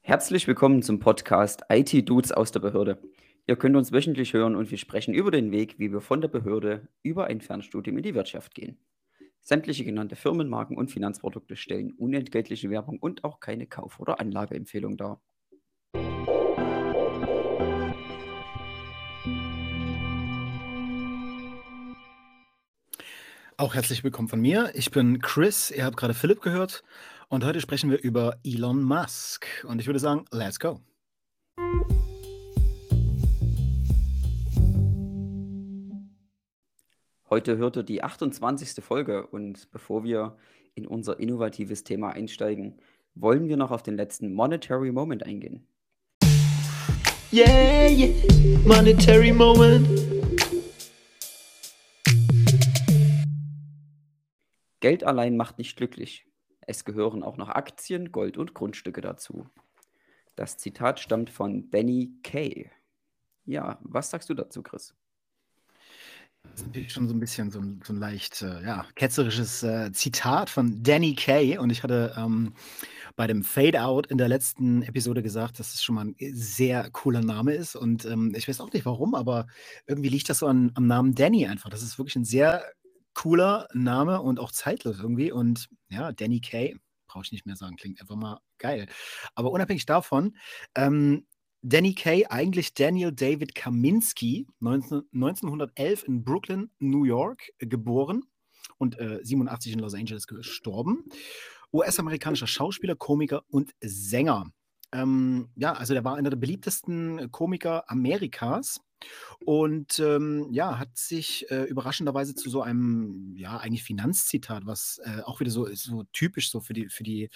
Herzlich willkommen zum Podcast IT Dudes aus der Behörde. Ihr könnt uns wöchentlich hören und wir sprechen über den Weg, wie wir von der Behörde über ein Fernstudium in die Wirtschaft gehen. Sämtliche genannte Firmenmarken und Finanzprodukte stellen unentgeltliche Werbung und auch keine Kauf- oder Anlageempfehlung dar. Auch herzlich willkommen von mir. Ich bin Chris, ihr habt gerade Philipp gehört und heute sprechen wir über Elon Musk. Und ich würde sagen, let's go. Heute hört ihr die 28. Folge und bevor wir in unser innovatives Thema einsteigen, wollen wir noch auf den letzten Monetary Moment eingehen. Yeah, yeah, monetary moment. Geld allein macht nicht glücklich. Es gehören auch noch Aktien, Gold und Grundstücke dazu. Das Zitat stammt von Danny Kay. Ja, was sagst du dazu, Chris? Das ist natürlich schon so ein bisschen so ein, so ein leicht äh, ja, ketzerisches äh, Zitat von Danny Kay. Und ich hatte ähm, bei dem Fade-Out in der letzten Episode gesagt, dass es schon mal ein sehr cooler Name ist. Und ähm, ich weiß auch nicht warum, aber irgendwie liegt das so an, am Namen Danny einfach. Das ist wirklich ein sehr cooler Name und auch zeitlos irgendwie. Und ja, Danny Kay, brauche ich nicht mehr sagen, klingt einfach mal geil. Aber unabhängig davon, ähm, Danny Kay, eigentlich Daniel David Kaminski, 19, 1911 in Brooklyn, New York, äh, geboren und äh, 87 in Los Angeles gestorben. US-amerikanischer Schauspieler, Komiker und Sänger. Ähm, ja, also der war einer der beliebtesten Komiker Amerikas und ähm, ja, hat sich äh, überraschenderweise zu so einem, ja, eigentlich Finanzzitat, was äh, auch wieder so, so typisch so für die, für die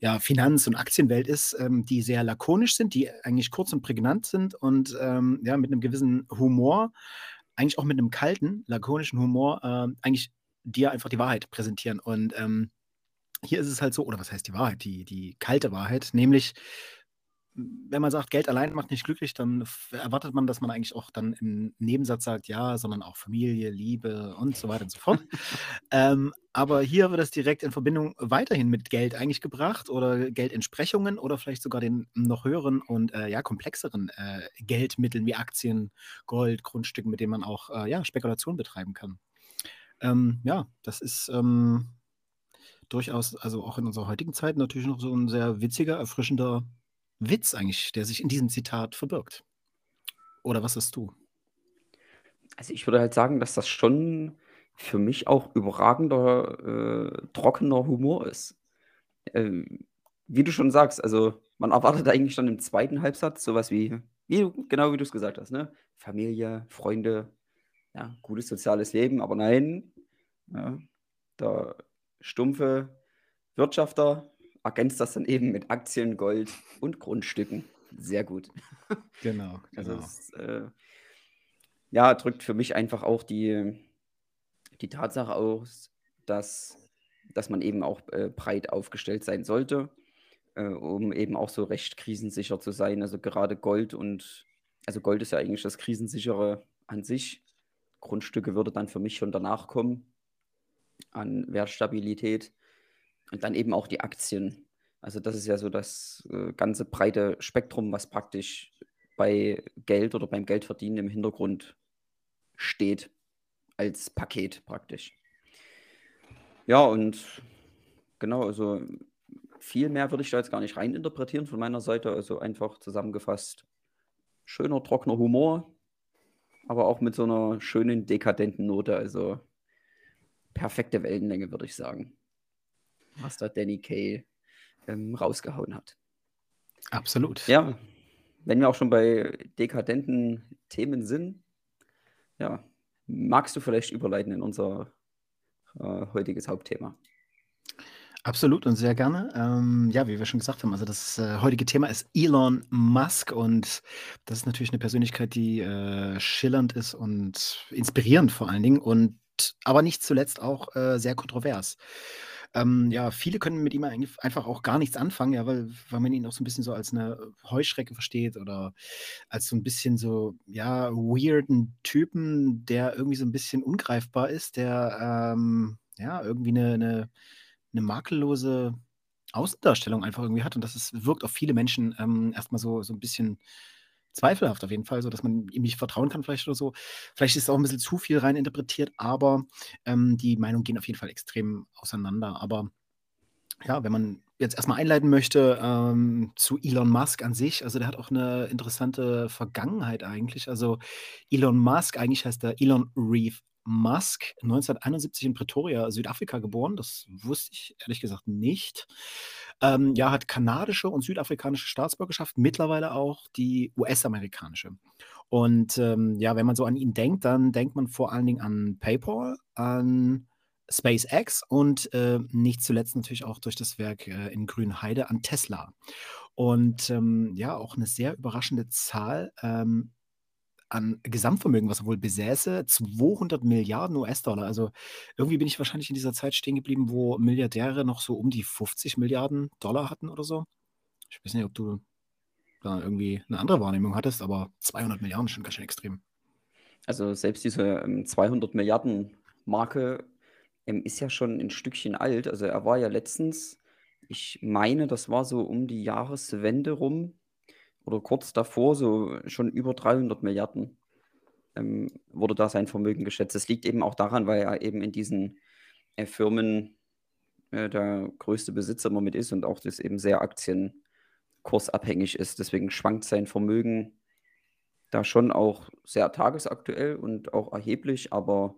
ja, Finanz- und Aktienwelt ist, ähm, die sehr lakonisch sind, die eigentlich kurz und prägnant sind und ähm, ja, mit einem gewissen Humor, eigentlich auch mit einem kalten, lakonischen Humor, äh, eigentlich dir einfach die Wahrheit präsentieren. Und ähm, hier ist es halt so, oder was heißt die Wahrheit? Die, die kalte Wahrheit, nämlich wenn man sagt, Geld allein macht nicht glücklich, dann erwartet man, dass man eigentlich auch dann im Nebensatz sagt, ja, sondern auch Familie, Liebe und so weiter und so fort. ähm, aber hier wird es direkt in Verbindung weiterhin mit Geld eigentlich gebracht oder Geldentsprechungen oder vielleicht sogar den noch höheren und äh, ja, komplexeren äh, Geldmitteln wie Aktien, Gold, Grundstücken, mit denen man auch äh, ja, Spekulation betreiben kann. Ähm, ja, das ist ähm, durchaus, also auch in unserer heutigen Zeit natürlich noch so ein sehr witziger, erfrischender Witz eigentlich, der sich in diesem Zitat verbirgt. Oder was hast du? Also ich würde halt sagen, dass das schon für mich auch überragender, äh, trockener Humor ist. Ähm, wie du schon sagst, also man erwartet eigentlich dann im zweiten Halbsatz sowas wie, wie genau wie du es gesagt hast, ne? Familie, Freunde, ja, gutes soziales Leben, aber nein, ja, der stumpfe Wirtschafter ergänzt das dann eben mit Aktien, Gold und Grundstücken. Sehr gut. Genau, Also genau. es, äh, ja, drückt für mich einfach auch die, die Tatsache aus, dass, dass man eben auch äh, breit aufgestellt sein sollte, äh, um eben auch so recht krisensicher zu sein. Also gerade Gold und, also Gold ist ja eigentlich das Krisensichere an sich. Grundstücke würde dann für mich schon danach kommen an Wertstabilität. Und dann eben auch die Aktien. Also das ist ja so das äh, ganze breite Spektrum, was praktisch bei Geld oder beim Geldverdienen im Hintergrund steht, als Paket praktisch. Ja, und genau, also viel mehr würde ich da jetzt gar nicht reininterpretieren von meiner Seite. Also einfach zusammengefasst, schöner, trockener Humor, aber auch mit so einer schönen, dekadenten Note. Also perfekte Wellenlänge, würde ich sagen was da Danny Kay ähm, rausgehauen hat. Absolut. Ja, wenn wir auch schon bei dekadenten Themen sind, ja, magst du vielleicht überleiten in unser äh, heutiges Hauptthema? Absolut und sehr gerne. Ähm, ja, wie wir schon gesagt haben, also das äh, heutige Thema ist Elon Musk und das ist natürlich eine Persönlichkeit, die äh, schillernd ist und inspirierend vor allen Dingen und aber nicht zuletzt auch äh, sehr kontrovers. Ähm, ja, viele können mit ihm einfach auch gar nichts anfangen, ja, weil, weil man ihn auch so ein bisschen so als eine Heuschrecke versteht oder als so ein bisschen so, ja, weirden Typen, der irgendwie so ein bisschen ungreifbar ist, der ähm, ja irgendwie eine, eine, eine makellose Außendarstellung einfach irgendwie hat. Und das ist, wirkt auf viele Menschen ähm, erstmal so, so ein bisschen zweifelhaft auf jeden Fall, so dass man ihm nicht vertrauen kann vielleicht oder so. Vielleicht ist es auch ein bisschen zu viel rein interpretiert, aber ähm, die Meinungen gehen auf jeden Fall extrem auseinander. Aber ja, wenn man jetzt erstmal einleiten möchte ähm, zu Elon Musk an sich, also der hat auch eine interessante Vergangenheit eigentlich. Also Elon Musk, eigentlich heißt er Elon Reeve Musk, 1971 in Pretoria, Südafrika geboren. Das wusste ich ehrlich gesagt nicht. Ähm, ja, hat kanadische und südafrikanische Staatsbürgerschaft, mittlerweile auch die US-amerikanische. Und ähm, ja, wenn man so an ihn denkt, dann denkt man vor allen Dingen an PayPal, an SpaceX und äh, nicht zuletzt natürlich auch durch das Werk äh, in Grünheide an Tesla. Und ähm, ja, auch eine sehr überraschende Zahl. Ähm, an Gesamtvermögen, was er wohl besäße, 200 Milliarden US-Dollar. Also irgendwie bin ich wahrscheinlich in dieser Zeit stehen geblieben, wo Milliardäre noch so um die 50 Milliarden Dollar hatten oder so. Ich weiß nicht, ob du da irgendwie eine andere Wahrnehmung hattest, aber 200 Milliarden ist schon ganz schön extrem. Also selbst diese ähm, 200 Milliarden Marke ähm, ist ja schon ein Stückchen alt. Also er war ja letztens, ich meine, das war so um die Jahreswende rum, oder kurz davor, so schon über 300 Milliarden ähm, wurde da sein Vermögen geschätzt. Das liegt eben auch daran, weil er eben in diesen äh, Firmen äh, der größte Besitzer immer mit ist und auch das eben sehr aktienkursabhängig ist. Deswegen schwankt sein Vermögen da schon auch sehr tagesaktuell und auch erheblich, aber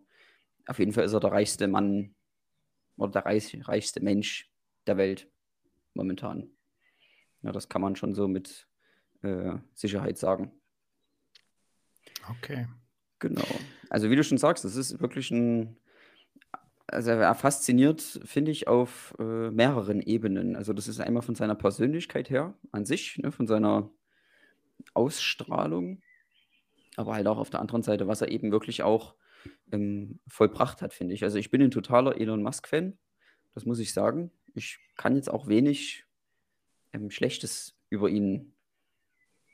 auf jeden Fall ist er der reichste Mann oder der reich, reichste Mensch der Welt momentan. Ja, das kann man schon so mit äh, Sicherheit sagen. Okay. Genau. Also wie du schon sagst, das ist wirklich ein, also er fasziniert, finde ich, auf äh, mehreren Ebenen. Also das ist einmal von seiner Persönlichkeit her an sich, ne, von seiner Ausstrahlung, aber halt auch auf der anderen Seite, was er eben wirklich auch ähm, vollbracht hat, finde ich. Also ich bin ein totaler Elon Musk-Fan, das muss ich sagen. Ich kann jetzt auch wenig ähm, Schlechtes über ihn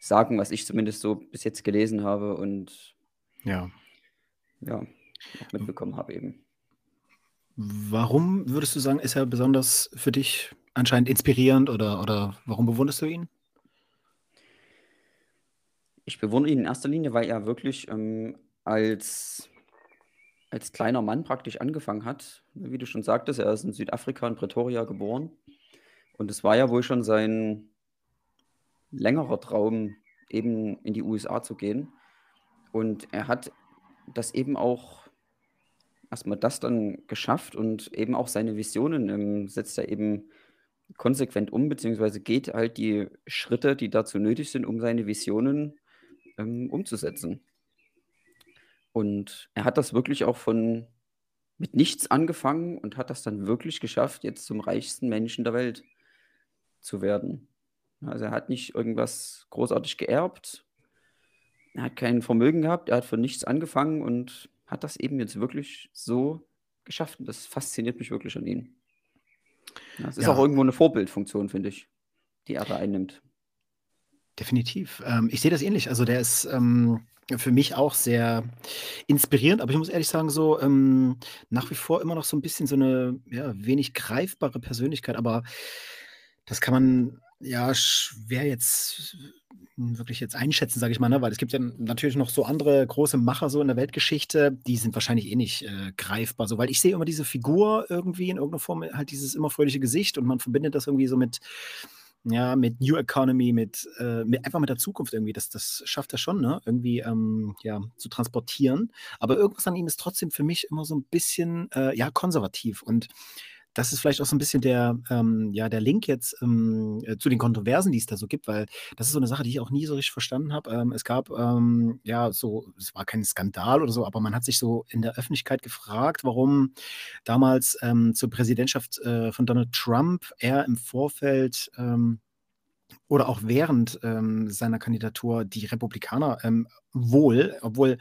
sagen, was ich zumindest so bis jetzt gelesen habe und ja, ja mitbekommen habe eben. Warum würdest du sagen, ist er besonders für dich anscheinend inspirierend oder, oder warum bewunderst du ihn? Ich bewundere ihn in erster Linie, weil er wirklich ähm, als, als kleiner Mann praktisch angefangen hat. Wie du schon sagtest, er ist in Südafrika, in Pretoria geboren. Und es war ja wohl schon sein, längerer Traum, eben in die USA zu gehen. Und er hat das eben auch erstmal das dann geschafft und eben auch seine Visionen ähm, setzt er eben konsequent um, beziehungsweise geht halt die Schritte, die dazu nötig sind, um seine Visionen ähm, umzusetzen. Und er hat das wirklich auch von mit nichts angefangen und hat das dann wirklich geschafft, jetzt zum reichsten Menschen der Welt zu werden. Also er hat nicht irgendwas großartig geerbt. Er hat kein Vermögen gehabt. Er hat von nichts angefangen und hat das eben jetzt wirklich so geschafft. Und das fasziniert mich wirklich an ihm. Ja, es ist ja. auch irgendwo eine Vorbildfunktion, finde ich, die er da einnimmt. Definitiv. Ähm, ich sehe das ähnlich. Also der ist ähm, für mich auch sehr inspirierend, aber ich muss ehrlich sagen, so ähm, nach wie vor immer noch so ein bisschen so eine ja, wenig greifbare Persönlichkeit, aber das kann man ja, schwer jetzt hm, wirklich jetzt einschätzen, sage ich mal, ne? weil es gibt ja natürlich noch so andere große Macher so in der Weltgeschichte, die sind wahrscheinlich eh nicht äh, greifbar, so, weil ich sehe immer diese Figur irgendwie in irgendeiner Form, halt dieses immer fröhliche Gesicht und man verbindet das irgendwie so mit, ja, mit New Economy, mit, äh, mit einfach mit der Zukunft irgendwie. Das, das schafft er schon, ne? Irgendwie ähm, ja, zu transportieren. Aber irgendwas an ihm ist trotzdem für mich immer so ein bisschen äh, ja, konservativ. Und das ist vielleicht auch so ein bisschen der, ähm, ja, der Link jetzt ähm, äh, zu den Kontroversen, die es da so gibt, weil das ist so eine Sache, die ich auch nie so richtig verstanden habe. Ähm, es gab, ähm, ja, so, es war kein Skandal oder so, aber man hat sich so in der Öffentlichkeit gefragt, warum damals ähm, zur Präsidentschaft äh, von Donald Trump er im Vorfeld ähm, oder auch während ähm, seiner Kandidatur die Republikaner ähm, wohl, obwohl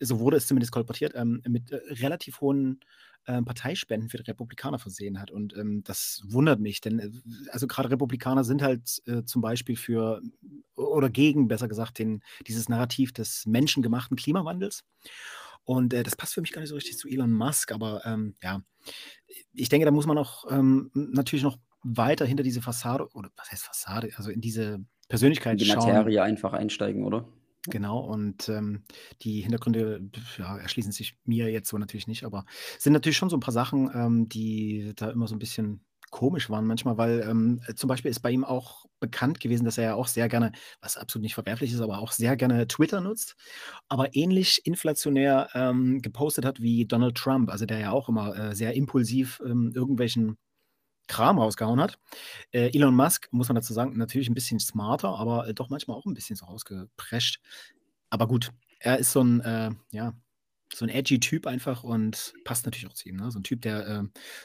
so wurde es zumindest kolportiert, ähm, mit äh, relativ hohen äh, Parteispenden für die Republikaner versehen hat. Und ähm, das wundert mich, denn äh, also gerade Republikaner sind halt äh, zum Beispiel für oder gegen, besser gesagt, den, dieses Narrativ des menschengemachten Klimawandels. Und äh, das passt für mich gar nicht so richtig zu Elon Musk, aber ähm, ja, ich denke, da muss man auch ähm, natürlich noch weiter hinter diese Fassade, oder was heißt Fassade, also in diese Persönlichkeit In die schauen. Materie einfach einsteigen, oder? Genau, und ähm, die Hintergründe ja, erschließen sich mir jetzt so natürlich nicht, aber sind natürlich schon so ein paar Sachen, ähm, die da immer so ein bisschen komisch waren manchmal, weil ähm, zum Beispiel ist bei ihm auch bekannt gewesen, dass er ja auch sehr gerne, was absolut nicht verwerflich ist, aber auch sehr gerne Twitter nutzt, aber ähnlich inflationär ähm, gepostet hat wie Donald Trump, also der ja auch immer äh, sehr impulsiv ähm, irgendwelchen Kram rausgehauen hat. Äh, Elon Musk, muss man dazu sagen, natürlich ein bisschen smarter, aber äh, doch manchmal auch ein bisschen so rausgeprescht. Aber gut, er ist so ein, äh, ja, so ein edgy Typ einfach und passt natürlich auch zu ihm. Ne? So ein Typ, der äh,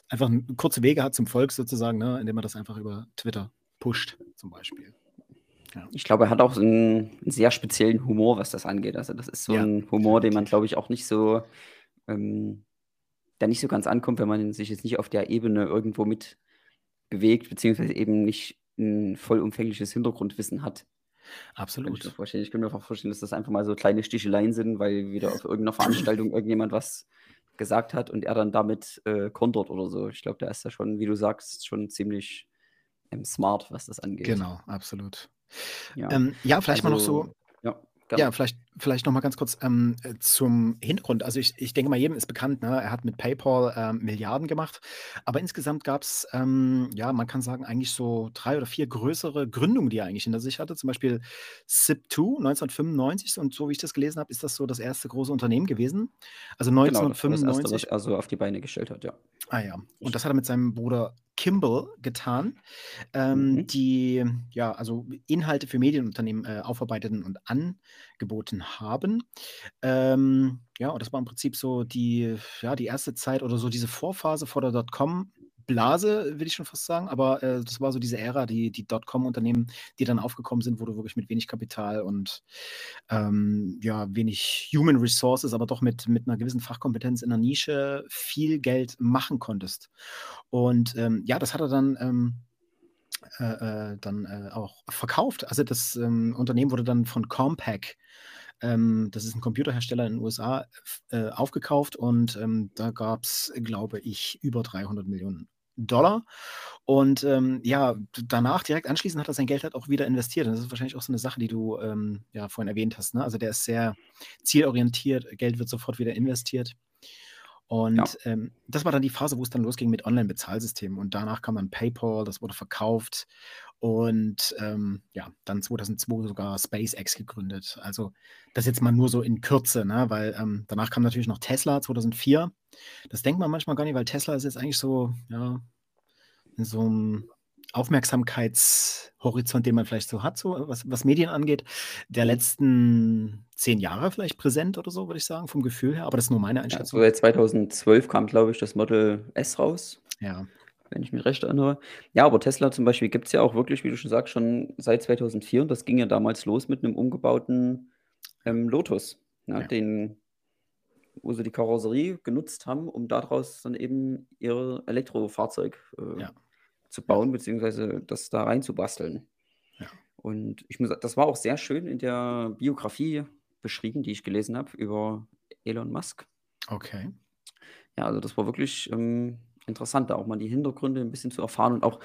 einfach kurze Wege hat zum Volk sozusagen, ne? indem er das einfach über Twitter pusht, zum Beispiel. Ja. Ich glaube, er hat auch einen, einen, sehr speziellen Humor, was das angeht. Also, das ist so ja, ein Humor, den man, glaube ich, auch nicht so, ähm, der nicht so ganz ankommt, wenn man sich jetzt nicht auf der Ebene irgendwo mit bewegt, beziehungsweise eben nicht ein vollumfängliches Hintergrundwissen hat. Absolut. Ich, vorstellen. ich kann mir einfach vorstellen, dass das einfach mal so kleine Sticheleien sind, weil wieder auf irgendeiner Veranstaltung irgendjemand was gesagt hat und er dann damit äh, kontert oder so. Ich glaube, der ist ja schon, wie du sagst, schon ziemlich ähm, smart, was das angeht. Genau, absolut. Ja, ähm, ja vielleicht also, mal noch so. Also, ja. Vielleicht, vielleicht noch mal ganz kurz ähm, äh, zum Hintergrund. Also ich, ich denke mal, jedem ist bekannt, ne? er hat mit PayPal ähm, Milliarden gemacht. Aber insgesamt gab es, ähm, ja, man kann sagen, eigentlich so drei oder vier größere Gründungen, die er eigentlich hinter sich hatte. Zum Beispiel SIP2 1995. Und so wie ich das gelesen habe, ist das so das erste große Unternehmen gewesen. Also 1995. Genau, das, das erste, was er so auf die Beine gestellt hat, ja. Ah ja. Und das hat er mit seinem Bruder Kimball getan, ähm, mhm. die ja also Inhalte für Medienunternehmen äh, aufarbeiteten und angeboten haben. Ähm, ja, und das war im Prinzip so die, ja, die erste Zeit oder so diese Vorphase vor der Dotcom Blase, will ich schon fast sagen, aber äh, das war so diese Ära, die, die Dotcom-Unternehmen, die dann aufgekommen sind, wo du wirklich mit wenig Kapital und ähm, ja, wenig Human Resources, aber doch mit, mit einer gewissen Fachkompetenz in der Nische viel Geld machen konntest. Und ähm, ja, das hat er dann. Ähm, äh, äh, dann äh, auch verkauft. Also das ähm, Unternehmen wurde dann von Compaq ähm, das ist ein Computerhersteller in den USA, äh, aufgekauft und ähm, da gab es, glaube ich, über 300 Millionen Dollar. Und ähm, ja, danach, direkt anschließend, hat er sein Geld halt auch wieder investiert. Und das ist wahrscheinlich auch so eine Sache, die du ähm, ja vorhin erwähnt hast. Ne? Also der ist sehr zielorientiert, Geld wird sofort wieder investiert. Und ja. ähm, das war dann die Phase, wo es dann losging mit Online-Bezahlsystemen. Und danach kam dann PayPal, das wurde verkauft. Und ähm, ja, dann 2002 sogar SpaceX gegründet. Also das jetzt mal nur so in Kürze, ne? weil ähm, danach kam natürlich noch Tesla 2004. Das denkt man manchmal gar nicht, weil Tesla ist jetzt eigentlich so, ja, in so einem Aufmerksamkeitshorizont, den man vielleicht so hat, so was, was Medien angeht, der letzten zehn Jahre vielleicht präsent oder so, würde ich sagen, vom Gefühl her. Aber das ist nur meine Einschätzung. Ja, 2012 kam, glaube ich, das Model S raus. Ja. Wenn ich mich recht erinnere. Ja, aber Tesla zum Beispiel gibt es ja auch wirklich, wie du schon sagst, schon seit 2004. Und das ging ja damals los mit einem umgebauten ähm, Lotus, ne, ja. den, wo sie die Karosserie genutzt haben, um daraus dann eben ihr Elektrofahrzeug äh, ja zu bauen, beziehungsweise das da reinzubasteln. Ja. Und ich muss das war auch sehr schön in der Biografie beschrieben, die ich gelesen habe über Elon Musk. Okay. Ja, also das war wirklich ähm, interessant, da auch mal die Hintergründe ein bisschen zu erfahren und auch,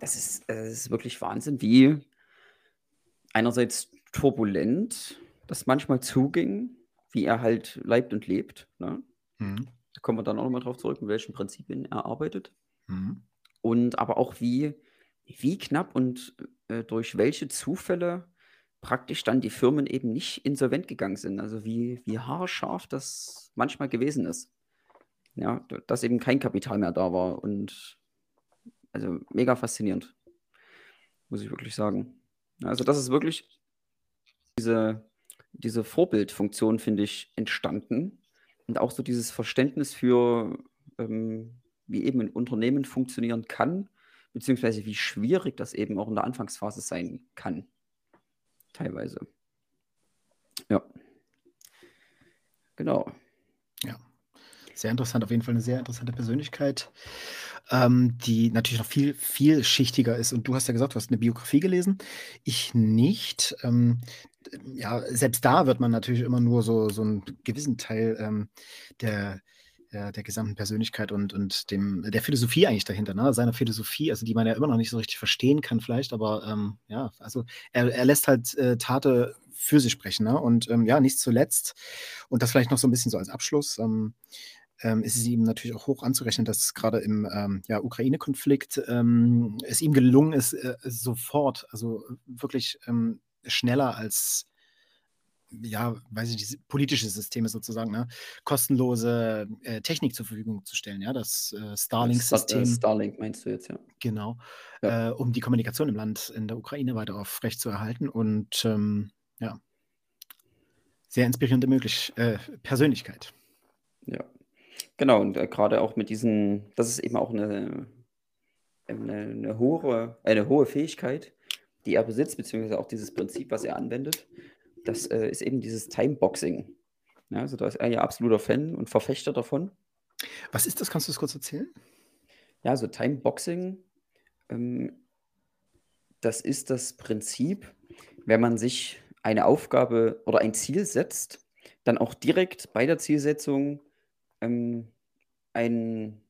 das ist, das ist wirklich Wahnsinn, wie einerseits turbulent das manchmal zuging, wie er halt leibt und lebt. Ne? Mhm. Da kommen wir dann auch nochmal drauf zurück, mit welchen Prinzipien er arbeitet. Mhm und aber auch wie, wie knapp und äh, durch welche Zufälle praktisch dann die Firmen eben nicht insolvent gegangen sind. Also wie, wie haarscharf das manchmal gewesen ist. Ja, dass eben kein Kapital mehr da war und also mega faszinierend, muss ich wirklich sagen. Also das ist wirklich diese, diese Vorbildfunktion, finde ich, entstanden und auch so dieses Verständnis für ähm, wie eben ein Unternehmen funktionieren kann, beziehungsweise wie schwierig das eben auch in der Anfangsphase sein kann. Teilweise. Ja. Genau. Ja. Sehr interessant, auf jeden Fall eine sehr interessante Persönlichkeit, ähm, die natürlich noch viel vielschichtiger ist. Und du hast ja gesagt, du hast eine Biografie gelesen. Ich nicht. Ähm, ja, selbst da wird man natürlich immer nur so, so einen gewissen Teil ähm, der, der, der gesamten Persönlichkeit und, und dem, der Philosophie eigentlich dahinter, ne? seiner Philosophie, also die man ja immer noch nicht so richtig verstehen kann, vielleicht, aber ähm, ja, also er, er lässt halt äh, Tate für sich sprechen. Ne? Und ähm, ja, nicht zuletzt, und das vielleicht noch so ein bisschen so als Abschluss, ähm, ähm, ist es ihm natürlich auch hoch anzurechnen, dass gerade im ähm, ja, Ukraine-Konflikt ähm, es ihm gelungen ist, äh, sofort, also wirklich ähm, schneller als ja, weiß ich nicht, politische Systeme sozusagen, ne? kostenlose äh, Technik zur Verfügung zu stellen, ja, das äh, Starlink-System. Äh, Starlink meinst du jetzt, ja. Genau, ja. Äh, um die Kommunikation im Land, in der Ukraine weiter aufrecht zu erhalten und ähm, ja, sehr inspirierende Möglich äh, Persönlichkeit. Ja, genau. Und äh, gerade auch mit diesen, das ist eben auch eine, eine, eine, hohe, eine hohe Fähigkeit, die er besitzt, beziehungsweise auch dieses Prinzip, was er anwendet. Das äh, ist eben dieses Timeboxing. Ja, also da ist er ja absoluter Fan und Verfechter davon. Was ist das? Kannst du das kurz erzählen? Ja, also Timeboxing, ähm, das ist das Prinzip, wenn man sich eine Aufgabe oder ein Ziel setzt, dann auch direkt bei der Zielsetzung ähm, einen,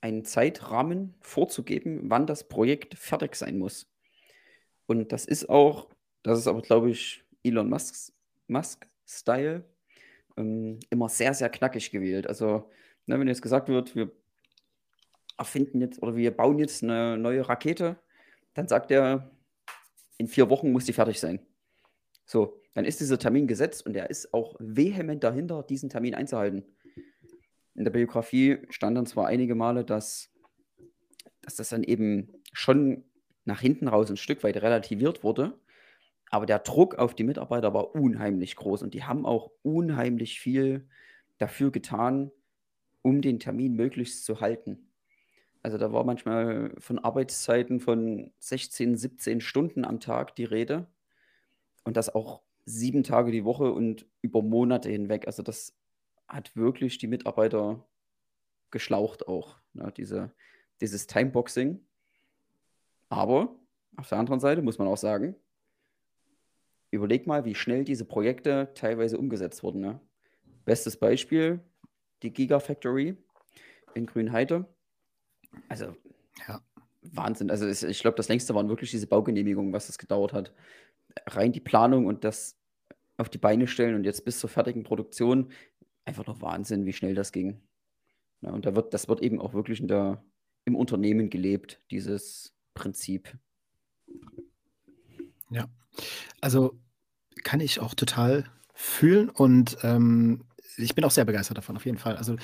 einen Zeitrahmen vorzugeben, wann das Projekt fertig sein muss. Und das ist auch, das ist aber, glaube ich, Elon Musk, Musk-Style, ähm, immer sehr, sehr knackig gewählt. Also, ne, wenn jetzt gesagt wird, wir erfinden jetzt oder wir bauen jetzt eine neue Rakete, dann sagt er, in vier Wochen muss die fertig sein. So, dann ist dieser Termin gesetzt und er ist auch vehement dahinter, diesen Termin einzuhalten. In der Biografie stand dann zwar einige Male, dass, dass das dann eben schon nach hinten raus ein Stück weit relativiert wurde, aber der Druck auf die Mitarbeiter war unheimlich groß und die haben auch unheimlich viel dafür getan, um den Termin möglichst zu halten. Also da war manchmal von Arbeitszeiten von 16, 17 Stunden am Tag die Rede. Und das auch sieben Tage die Woche und über Monate hinweg. Also das hat wirklich die Mitarbeiter geschlaucht auch, ne, diese, dieses Timeboxing. Aber auf der anderen Seite muss man auch sagen, überleg mal, wie schnell diese Projekte teilweise umgesetzt wurden. Ne? Bestes Beispiel, die Gigafactory in Grünheide. Also, ja. Wahnsinn. Also, ich glaube, das längste waren wirklich diese Baugenehmigungen, was das gedauert hat rein die Planung und das auf die Beine stellen und jetzt bis zur fertigen Produktion, einfach noch Wahnsinn, wie schnell das ging. Ja, und da wird, das wird eben auch wirklich in der, im Unternehmen gelebt, dieses Prinzip. Ja, also kann ich auch total fühlen und ähm, ich bin auch sehr begeistert davon, auf jeden Fall. Also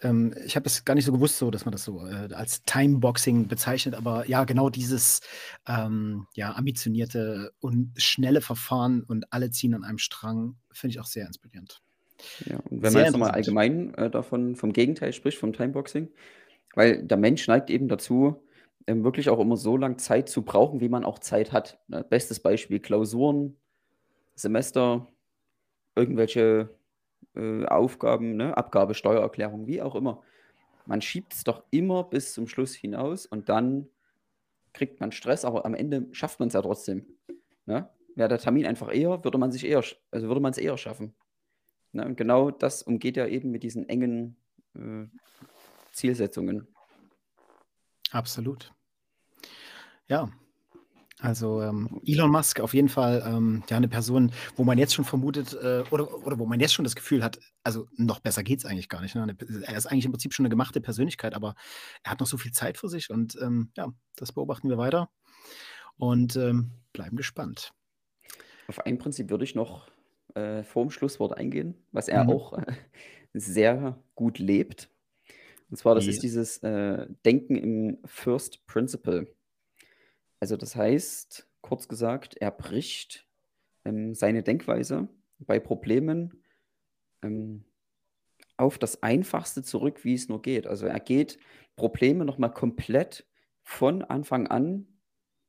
ähm, ich habe es gar nicht so gewusst, so, dass man das so äh, als Timeboxing bezeichnet, aber ja, genau dieses ähm, ja, ambitionierte und schnelle Verfahren und alle ziehen an einem Strang, finde ich auch sehr inspirierend. Ja, und wenn sehr man jetzt nochmal allgemein äh, davon, vom Gegenteil spricht, vom Timeboxing, weil der Mensch neigt eben dazu, wirklich auch immer so lange Zeit zu brauchen, wie man auch Zeit hat. Ne? Bestes Beispiel: Klausuren, Semester, irgendwelche äh, Aufgaben, ne? Abgabe, Steuererklärung, wie auch immer. Man schiebt es doch immer bis zum Schluss hinaus und dann kriegt man Stress, aber am Ende schafft man es ja trotzdem. Ne? Wäre der Termin einfach eher, würde man sich eher, also würde man es eher schaffen. Ne? Und genau das umgeht ja eben mit diesen engen äh, Zielsetzungen. Absolut. Ja, also ähm, Elon Musk auf jeden Fall ähm, ja eine Person, wo man jetzt schon vermutet äh, oder, oder wo man jetzt schon das Gefühl hat, also noch besser geht es eigentlich gar nicht. Ne? Er ist eigentlich im Prinzip schon eine gemachte Persönlichkeit, aber er hat noch so viel Zeit für sich und ähm, ja, das beobachten wir weiter und ähm, bleiben gespannt. Auf ein Prinzip würde ich noch äh, vor dem Schlusswort eingehen, was er mhm. auch äh, sehr gut lebt. Und zwar, das ja. ist dieses äh, Denken im First Principle. Also das heißt, kurz gesagt, er bricht ähm, seine Denkweise bei Problemen ähm, auf das Einfachste zurück, wie es nur geht. Also er geht Probleme nochmal komplett von Anfang an,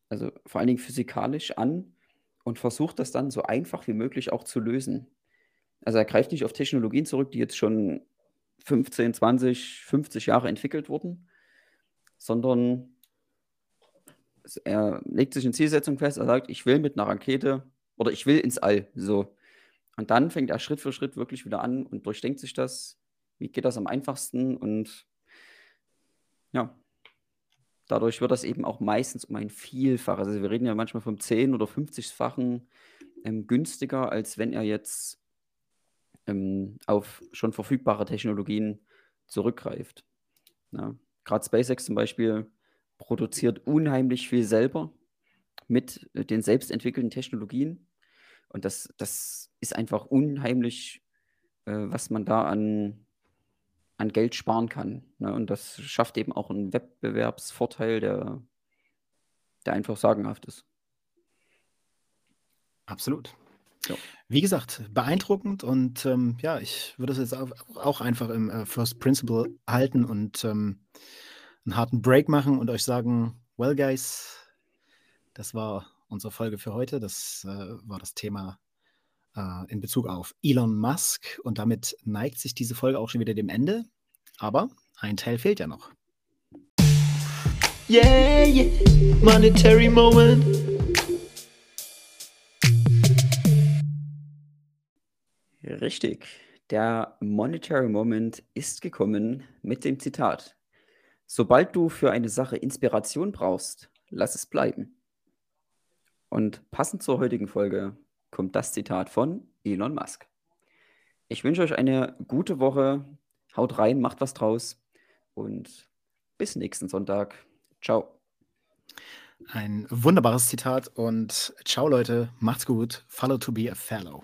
also vor allen Dingen physikalisch an und versucht das dann so einfach wie möglich auch zu lösen. Also er greift nicht auf Technologien zurück, die jetzt schon 15, 20, 50 Jahre entwickelt worden, sondern er legt sich eine Zielsetzung fest, er sagt, ich will mit einer Rakete oder ich will ins All, so. Und dann fängt er Schritt für Schritt wirklich wieder an und durchdenkt sich das, wie geht das am einfachsten und ja, dadurch wird das eben auch meistens um ein Vielfaches. Also wir reden ja manchmal vom 10- oder 50-fachen ähm, günstiger, als wenn er jetzt ähm, auf schon verfügbare Technologien zurückgreift. Ja. Gerade SpaceX zum Beispiel produziert unheimlich viel selber mit äh, den selbst entwickelten Technologien. Und das, das ist einfach unheimlich, äh, was man da an, an Geld sparen kann. Ne? Und das schafft eben auch einen Wettbewerbsvorteil, der, der einfach sagenhaft ist. Absolut. Ja. Wie gesagt, beeindruckend und ähm, ja, ich würde es jetzt auch einfach im äh, First Principle halten und ähm, einen harten Break machen und euch sagen, well guys, das war unsere Folge für heute. Das äh, war das Thema äh, in Bezug auf Elon Musk und damit neigt sich diese Folge auch schon wieder dem Ende. Aber ein Teil fehlt ja noch. Yeah, yeah. monetary moment. Richtig. Der Monetary Moment ist gekommen mit dem Zitat. Sobald du für eine Sache Inspiration brauchst, lass es bleiben. Und passend zur heutigen Folge kommt das Zitat von Elon Musk. Ich wünsche euch eine gute Woche. Haut rein, macht was draus und bis nächsten Sonntag. Ciao. Ein wunderbares Zitat und ciao Leute, macht's gut. Follow to be a fellow.